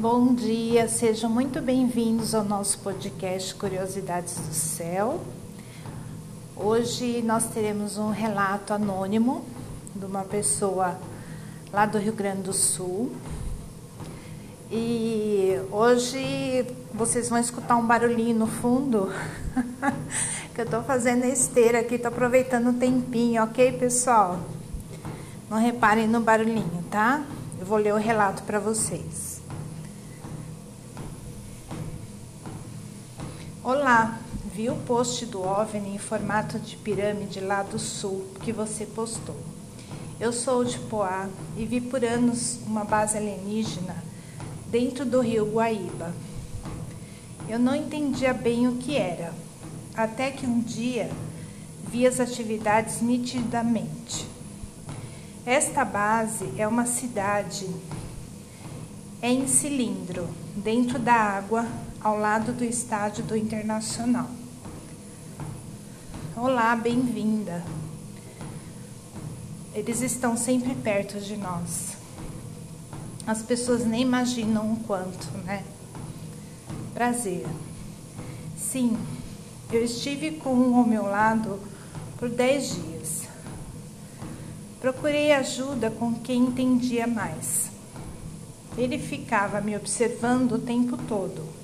Bom dia, sejam muito bem-vindos ao nosso podcast Curiosidades do Céu. Hoje nós teremos um relato anônimo de uma pessoa lá do Rio Grande do Sul. E hoje vocês vão escutar um barulhinho no fundo, que eu tô fazendo esteira aqui, tô aproveitando o tempinho, ok, pessoal? Não reparem no barulhinho, tá? Eu vou ler o relato para vocês. Olá, vi o post do OVNI em formato de pirâmide lá do sul que você postou. Eu sou de Poá e vi por anos uma base alienígena dentro do rio Guaíba. Eu não entendia bem o que era, até que um dia vi as atividades nitidamente. Esta base é uma cidade é em cilindro, dentro da água, ao lado do estádio do Internacional. Olá, bem-vinda. Eles estão sempre perto de nós. As pessoas nem imaginam o quanto, né? Prazer. Sim, eu estive com um ao meu lado por dez dias. Procurei ajuda com quem entendia mais. Ele ficava me observando o tempo todo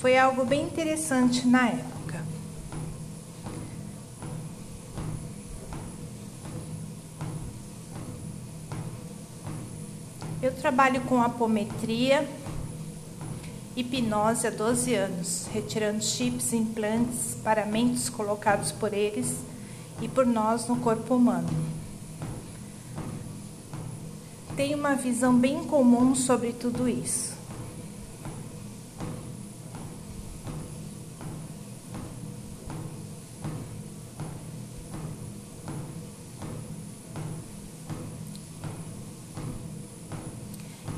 foi algo bem interessante na época. Eu trabalho com apometria, hipnose há 12 anos, retirando chips, implantes, paramentos colocados por eles e por nós no corpo humano. Tenho uma visão bem comum sobre tudo isso.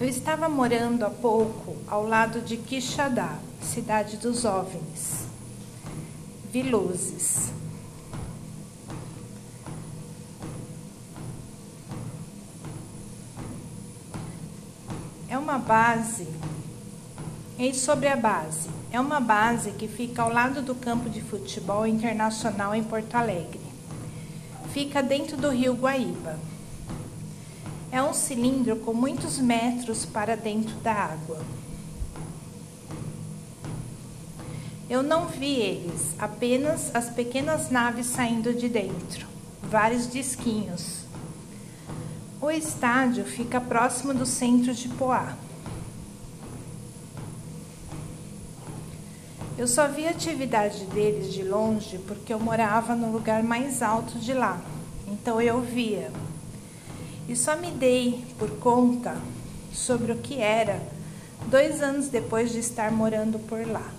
Eu estava morando há pouco ao lado de Quixadá, cidade dos OVNIs. Vi luzes. É uma base. E sobre a base? É uma base que fica ao lado do campo de futebol internacional em Porto Alegre. Fica dentro do rio Guaíba. É um cilindro com muitos metros para dentro da água. Eu não vi eles, apenas as pequenas naves saindo de dentro, vários disquinhos. O estádio fica próximo do centro de Poá. Eu só vi a atividade deles de longe porque eu morava no lugar mais alto de lá, então eu via e só me dei por conta sobre o que era dois anos depois de estar morando por lá.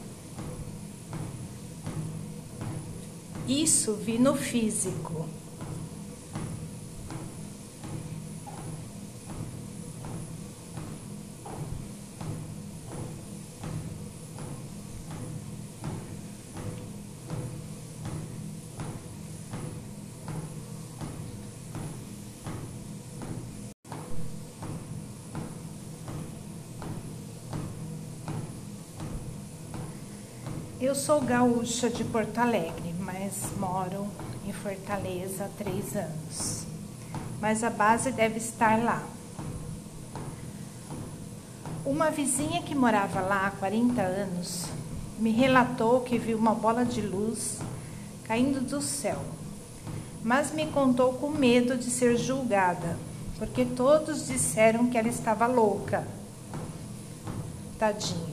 Isso vi no físico. Eu sou gaúcha de Porto Alegre, mas moro em Fortaleza há três anos. Mas a base deve estar lá. Uma vizinha que morava lá há 40 anos me relatou que viu uma bola de luz caindo do céu, mas me contou com medo de ser julgada, porque todos disseram que ela estava louca. Tadinha.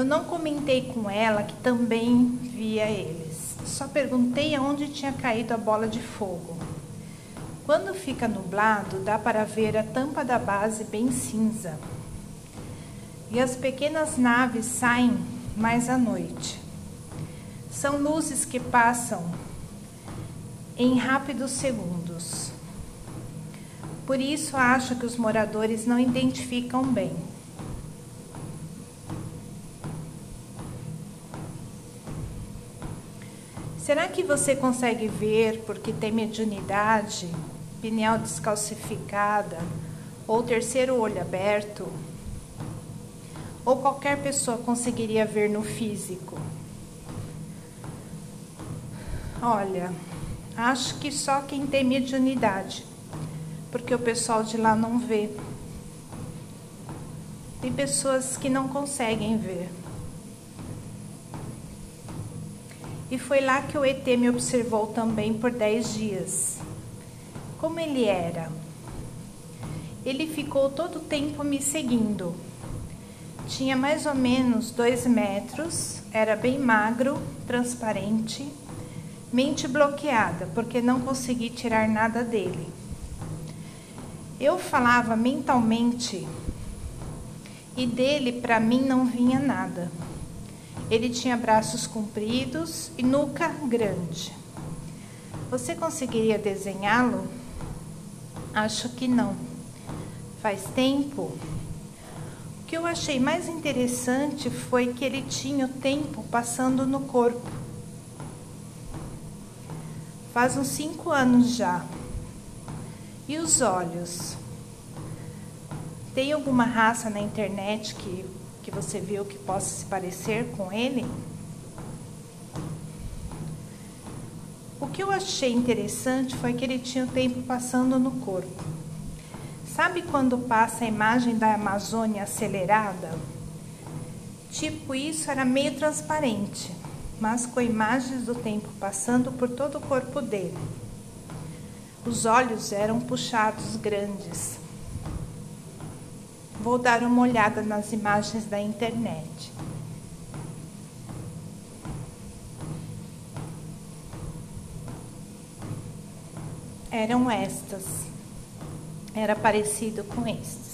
Eu não comentei com ela que também via eles. Só perguntei aonde tinha caído a bola de fogo. Quando fica nublado, dá para ver a tampa da base bem cinza. E as pequenas naves saem mais à noite. São luzes que passam em rápidos segundos. Por isso acho que os moradores não identificam bem. Será que você consegue ver porque tem mediunidade pineal descalcificada ou terceiro olho aberto, ou qualquer pessoa conseguiria ver no físico? Olha, acho que só quem tem mediunidade, porque o pessoal de lá não vê. Tem pessoas que não conseguem ver. E foi lá que o ET me observou também por dez dias. Como ele era? Ele ficou todo o tempo me seguindo. Tinha mais ou menos dois metros, era bem magro, transparente mente bloqueada, porque não consegui tirar nada dele. Eu falava mentalmente e dele para mim não vinha nada. Ele tinha braços compridos e nuca grande. Você conseguiria desenhá-lo? Acho que não. Faz tempo. O que eu achei mais interessante foi que ele tinha o tempo passando no corpo. Faz uns cinco anos já. E os olhos? Tem alguma raça na internet que, que você viu que possa se parecer com ele? O que eu achei interessante foi que ele tinha o tempo passando no corpo. Sabe quando passa a imagem da Amazônia acelerada? Tipo, isso era meio transparente mas com imagens do tempo passando por todo o corpo dele. Os olhos eram puxados grandes. Vou dar uma olhada nas imagens da internet. Eram estas. Era parecido com estes.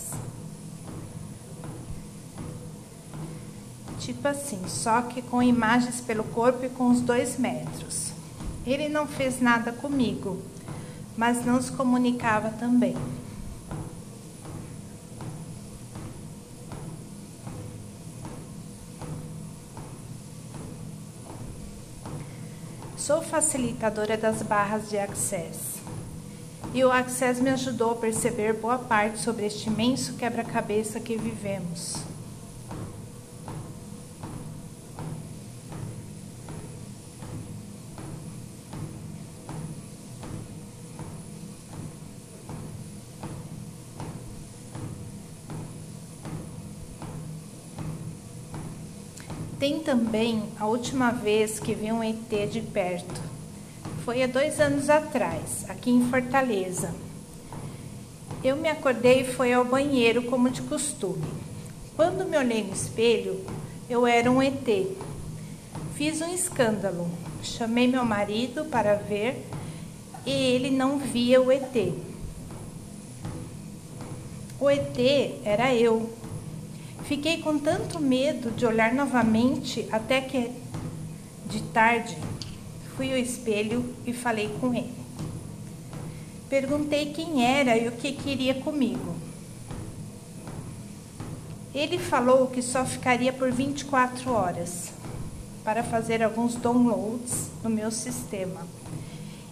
tipo assim, só que com imagens pelo corpo e com os dois metros. Ele não fez nada comigo, mas não se comunicava também. Sou facilitadora das barras de Access. E o Access me ajudou a perceber boa parte sobre este imenso quebra-cabeça que vivemos. Tem também a última vez que vi um ET de perto. Foi há dois anos atrás, aqui em Fortaleza. Eu me acordei e fui ao banheiro como de costume. Quando me olhei no espelho, eu era um ET. Fiz um escândalo. Chamei meu marido para ver e ele não via o ET. O ET era eu, Fiquei com tanto medo de olhar novamente até que, de tarde, fui ao espelho e falei com ele. Perguntei quem era e o que queria comigo. Ele falou que só ficaria por 24 horas para fazer alguns downloads no meu sistema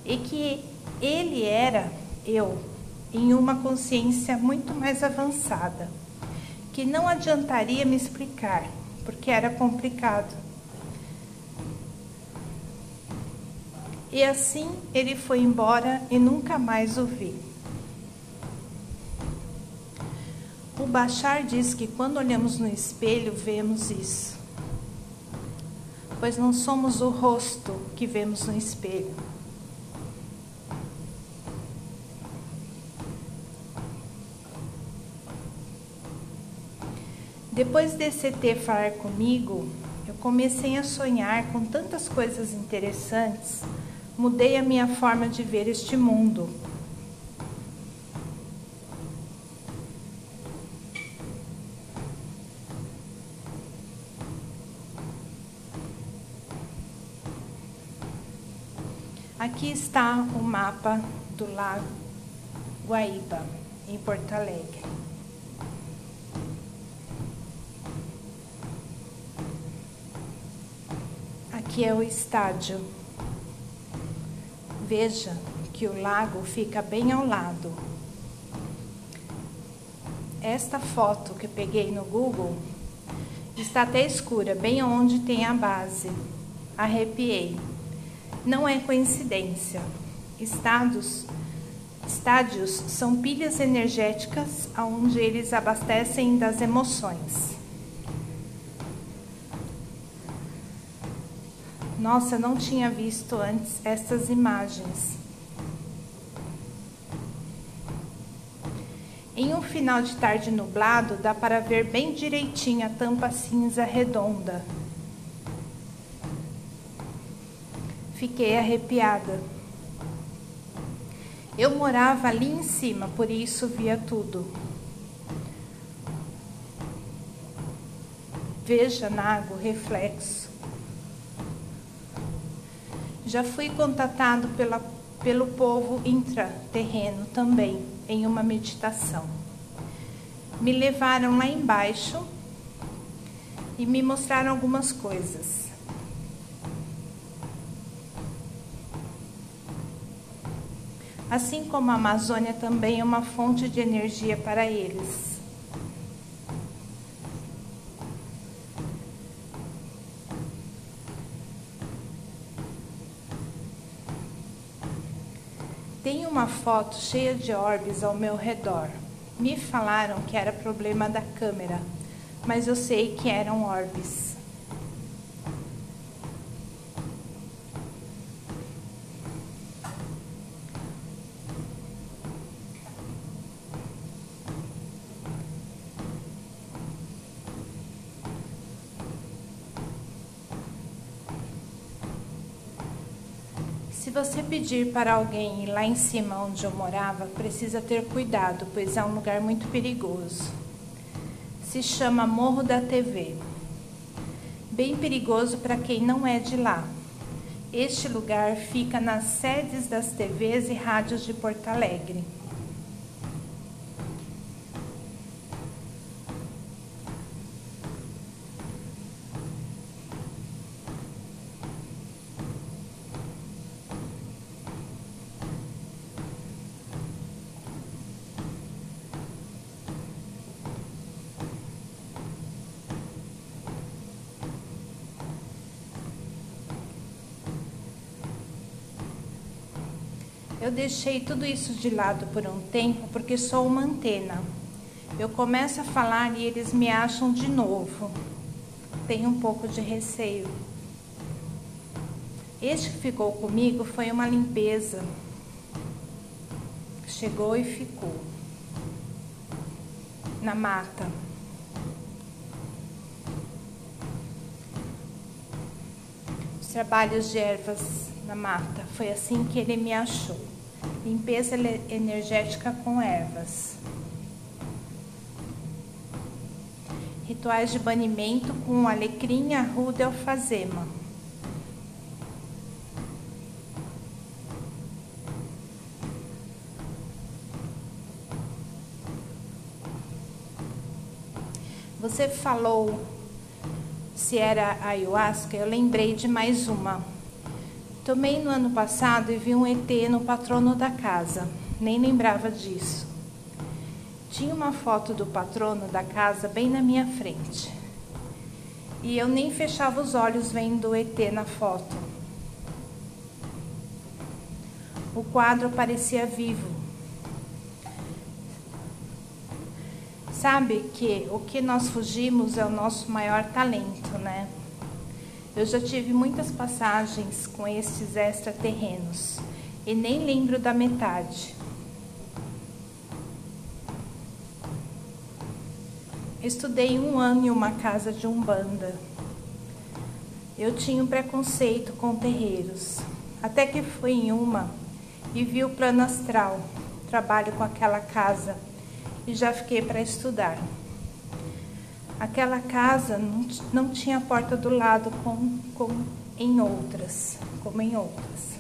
e que ele era eu em uma consciência muito mais avançada que não adiantaria me explicar, porque era complicado. E assim ele foi embora e nunca mais o vi. O Bachar diz que quando olhamos no espelho vemos isso, pois não somos o rosto que vemos no espelho Depois desse ET falar comigo, eu comecei a sonhar com tantas coisas interessantes, mudei a minha forma de ver este mundo. Aqui está o mapa do Lago Guaíba, em Porto Alegre. Aqui é o estádio. Veja que o lago fica bem ao lado. Esta foto que peguei no Google está até escura, bem onde tem a base. Arrepiei. Não é coincidência. Estados, estádios são pilhas energéticas onde eles abastecem das emoções. Nossa, não tinha visto antes essas imagens. Em um final de tarde nublado, dá para ver bem direitinho a tampa cinza redonda. Fiquei arrepiada. Eu morava ali em cima, por isso via tudo. Veja na água o reflexo. Já fui contatado pela, pelo povo intraterreno também, em uma meditação. Me levaram lá embaixo e me mostraram algumas coisas. Assim como a Amazônia também é uma fonte de energia para eles. Tem uma foto cheia de orbes ao meu redor. Me falaram que era problema da câmera, mas eu sei que eram orbes. Se você pedir para alguém ir lá em cima onde eu morava, precisa ter cuidado, pois é um lugar muito perigoso. Se chama Morro da TV. Bem perigoso para quem não é de lá. Este lugar fica nas sedes das TVs e rádios de Porto Alegre. Eu deixei tudo isso de lado por um tempo porque sou uma antena. Eu começo a falar e eles me acham de novo. Tenho um pouco de receio. Este que ficou comigo foi uma limpeza. Chegou e ficou. Na mata. Os trabalhos de ervas na mata. Foi assim que ele me achou. Limpeza energética com ervas. Rituais de banimento com alecrim, arruda e alfazema. Você falou se era ayahuasca, eu lembrei de mais uma. Tomei no ano passado e vi um ET no patrono da casa. Nem lembrava disso. Tinha uma foto do patrono da casa bem na minha frente. E eu nem fechava os olhos vendo o ET na foto. O quadro parecia vivo. Sabe que o que nós fugimos é o nosso maior talento, né? Eu já tive muitas passagens com esses extraterrenos e nem lembro da metade. Estudei um ano em uma casa de umbanda. Eu tinha um preconceito com terreiros, até que fui em uma e vi o plano astral. Trabalho com aquela casa e já fiquei para estudar. Aquela casa não, não tinha porta do lado como, como em outras, como em outras.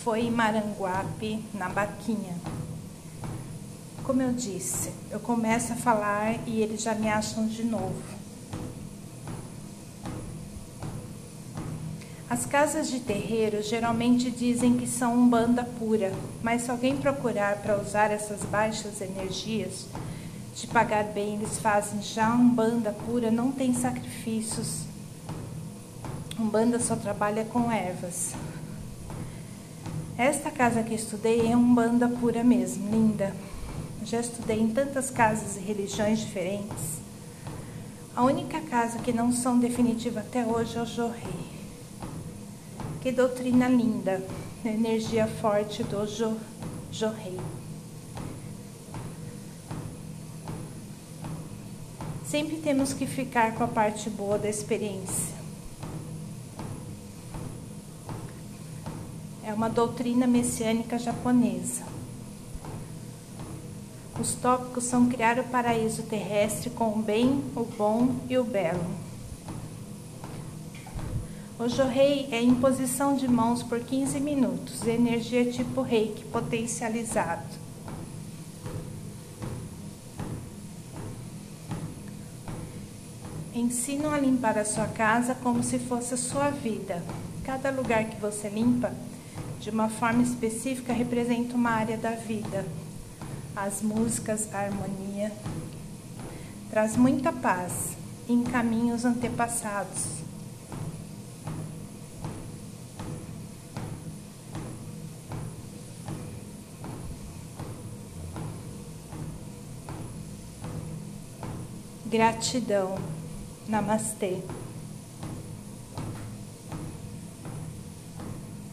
Foi em Maranguape, na Baquinha. como eu disse, eu começo a falar e eles já me acham de novo. As casas de terreiro geralmente dizem que são umbanda pura, mas se alguém procurar para usar essas baixas energias, de pagar bem, eles fazem já umbanda pura, não tem sacrifícios. Umbanda só trabalha com ervas. Esta casa que estudei é umbanda pura mesmo, linda. Já estudei em tantas casas e religiões diferentes. A única casa que não são definitiva até hoje é o Jorrei. Que doutrina linda, energia forte do jo, Jorrei. Sempre temos que ficar com a parte boa da experiência. É uma doutrina messiânica japonesa. Os tópicos são criar o paraíso terrestre com o bem, o bom e o belo. O Jorrei é imposição de mãos por 15 minutos, energia tipo reiki potencializado. Ensinam a limpar a sua casa como se fosse a sua vida. Cada lugar que você limpa, de uma forma específica, representa uma área da vida. As músicas, a harmonia, traz muita paz em caminhos antepassados Gratidão. Namastê.